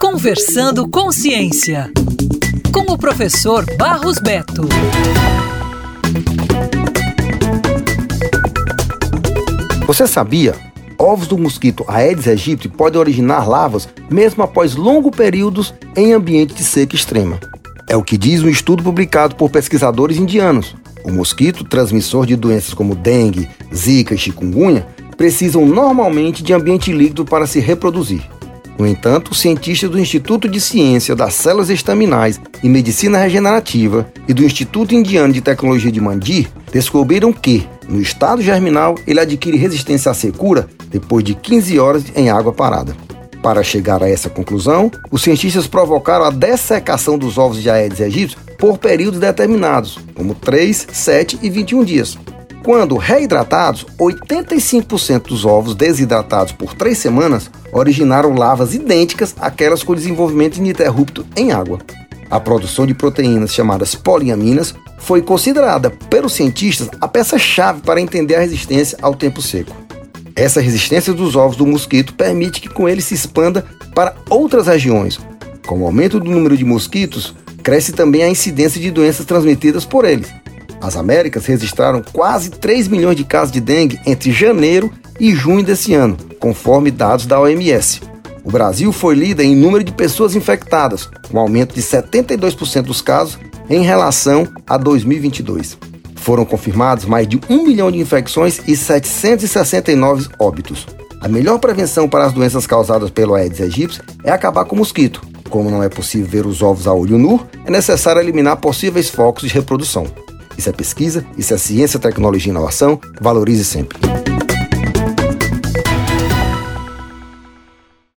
Conversando com Ciência, com o professor Barros Beto. Você sabia? Ovos do mosquito Aedes aegypti podem originar larvas mesmo após longos períodos em ambiente de seca extrema. É o que diz um estudo publicado por pesquisadores indianos. O mosquito, transmissor de doenças como dengue, zika e chikungunya, precisam normalmente de ambiente líquido para se reproduzir. No entanto, cientistas do Instituto de Ciência das Células Estaminais e Medicina Regenerativa e do Instituto Indiano de Tecnologia de Mandir descobriram que, no estado germinal, ele adquire resistência à secura depois de 15 horas em água parada. Para chegar a essa conclusão, os cientistas provocaram a dessecação dos ovos de Aedes aegypti por períodos determinados, como 3, 7 e 21 dias. Quando reidratados, 85% dos ovos desidratados por três semanas originaram larvas idênticas àquelas com desenvolvimento ininterrupto em água. A produção de proteínas chamadas poliaminas foi considerada pelos cientistas a peça-chave para entender a resistência ao tempo seco. Essa resistência dos ovos do mosquito permite que com ele se expanda para outras regiões. Com o aumento do número de mosquitos, cresce também a incidência de doenças transmitidas por eles, as Américas registraram quase 3 milhões de casos de dengue entre janeiro e junho desse ano, conforme dados da OMS. O Brasil foi líder em número de pessoas infectadas, com aumento de 72% dos casos em relação a 2022. Foram confirmados mais de 1 milhão de infecções e 769 óbitos. A melhor prevenção para as doenças causadas pelo Aedes aegypti é acabar com o mosquito. Como não é possível ver os ovos a olho nu, é necessário eliminar possíveis focos de reprodução. Isso é pesquisa, isso é ciência, tecnologia e inovação. Valorize sempre.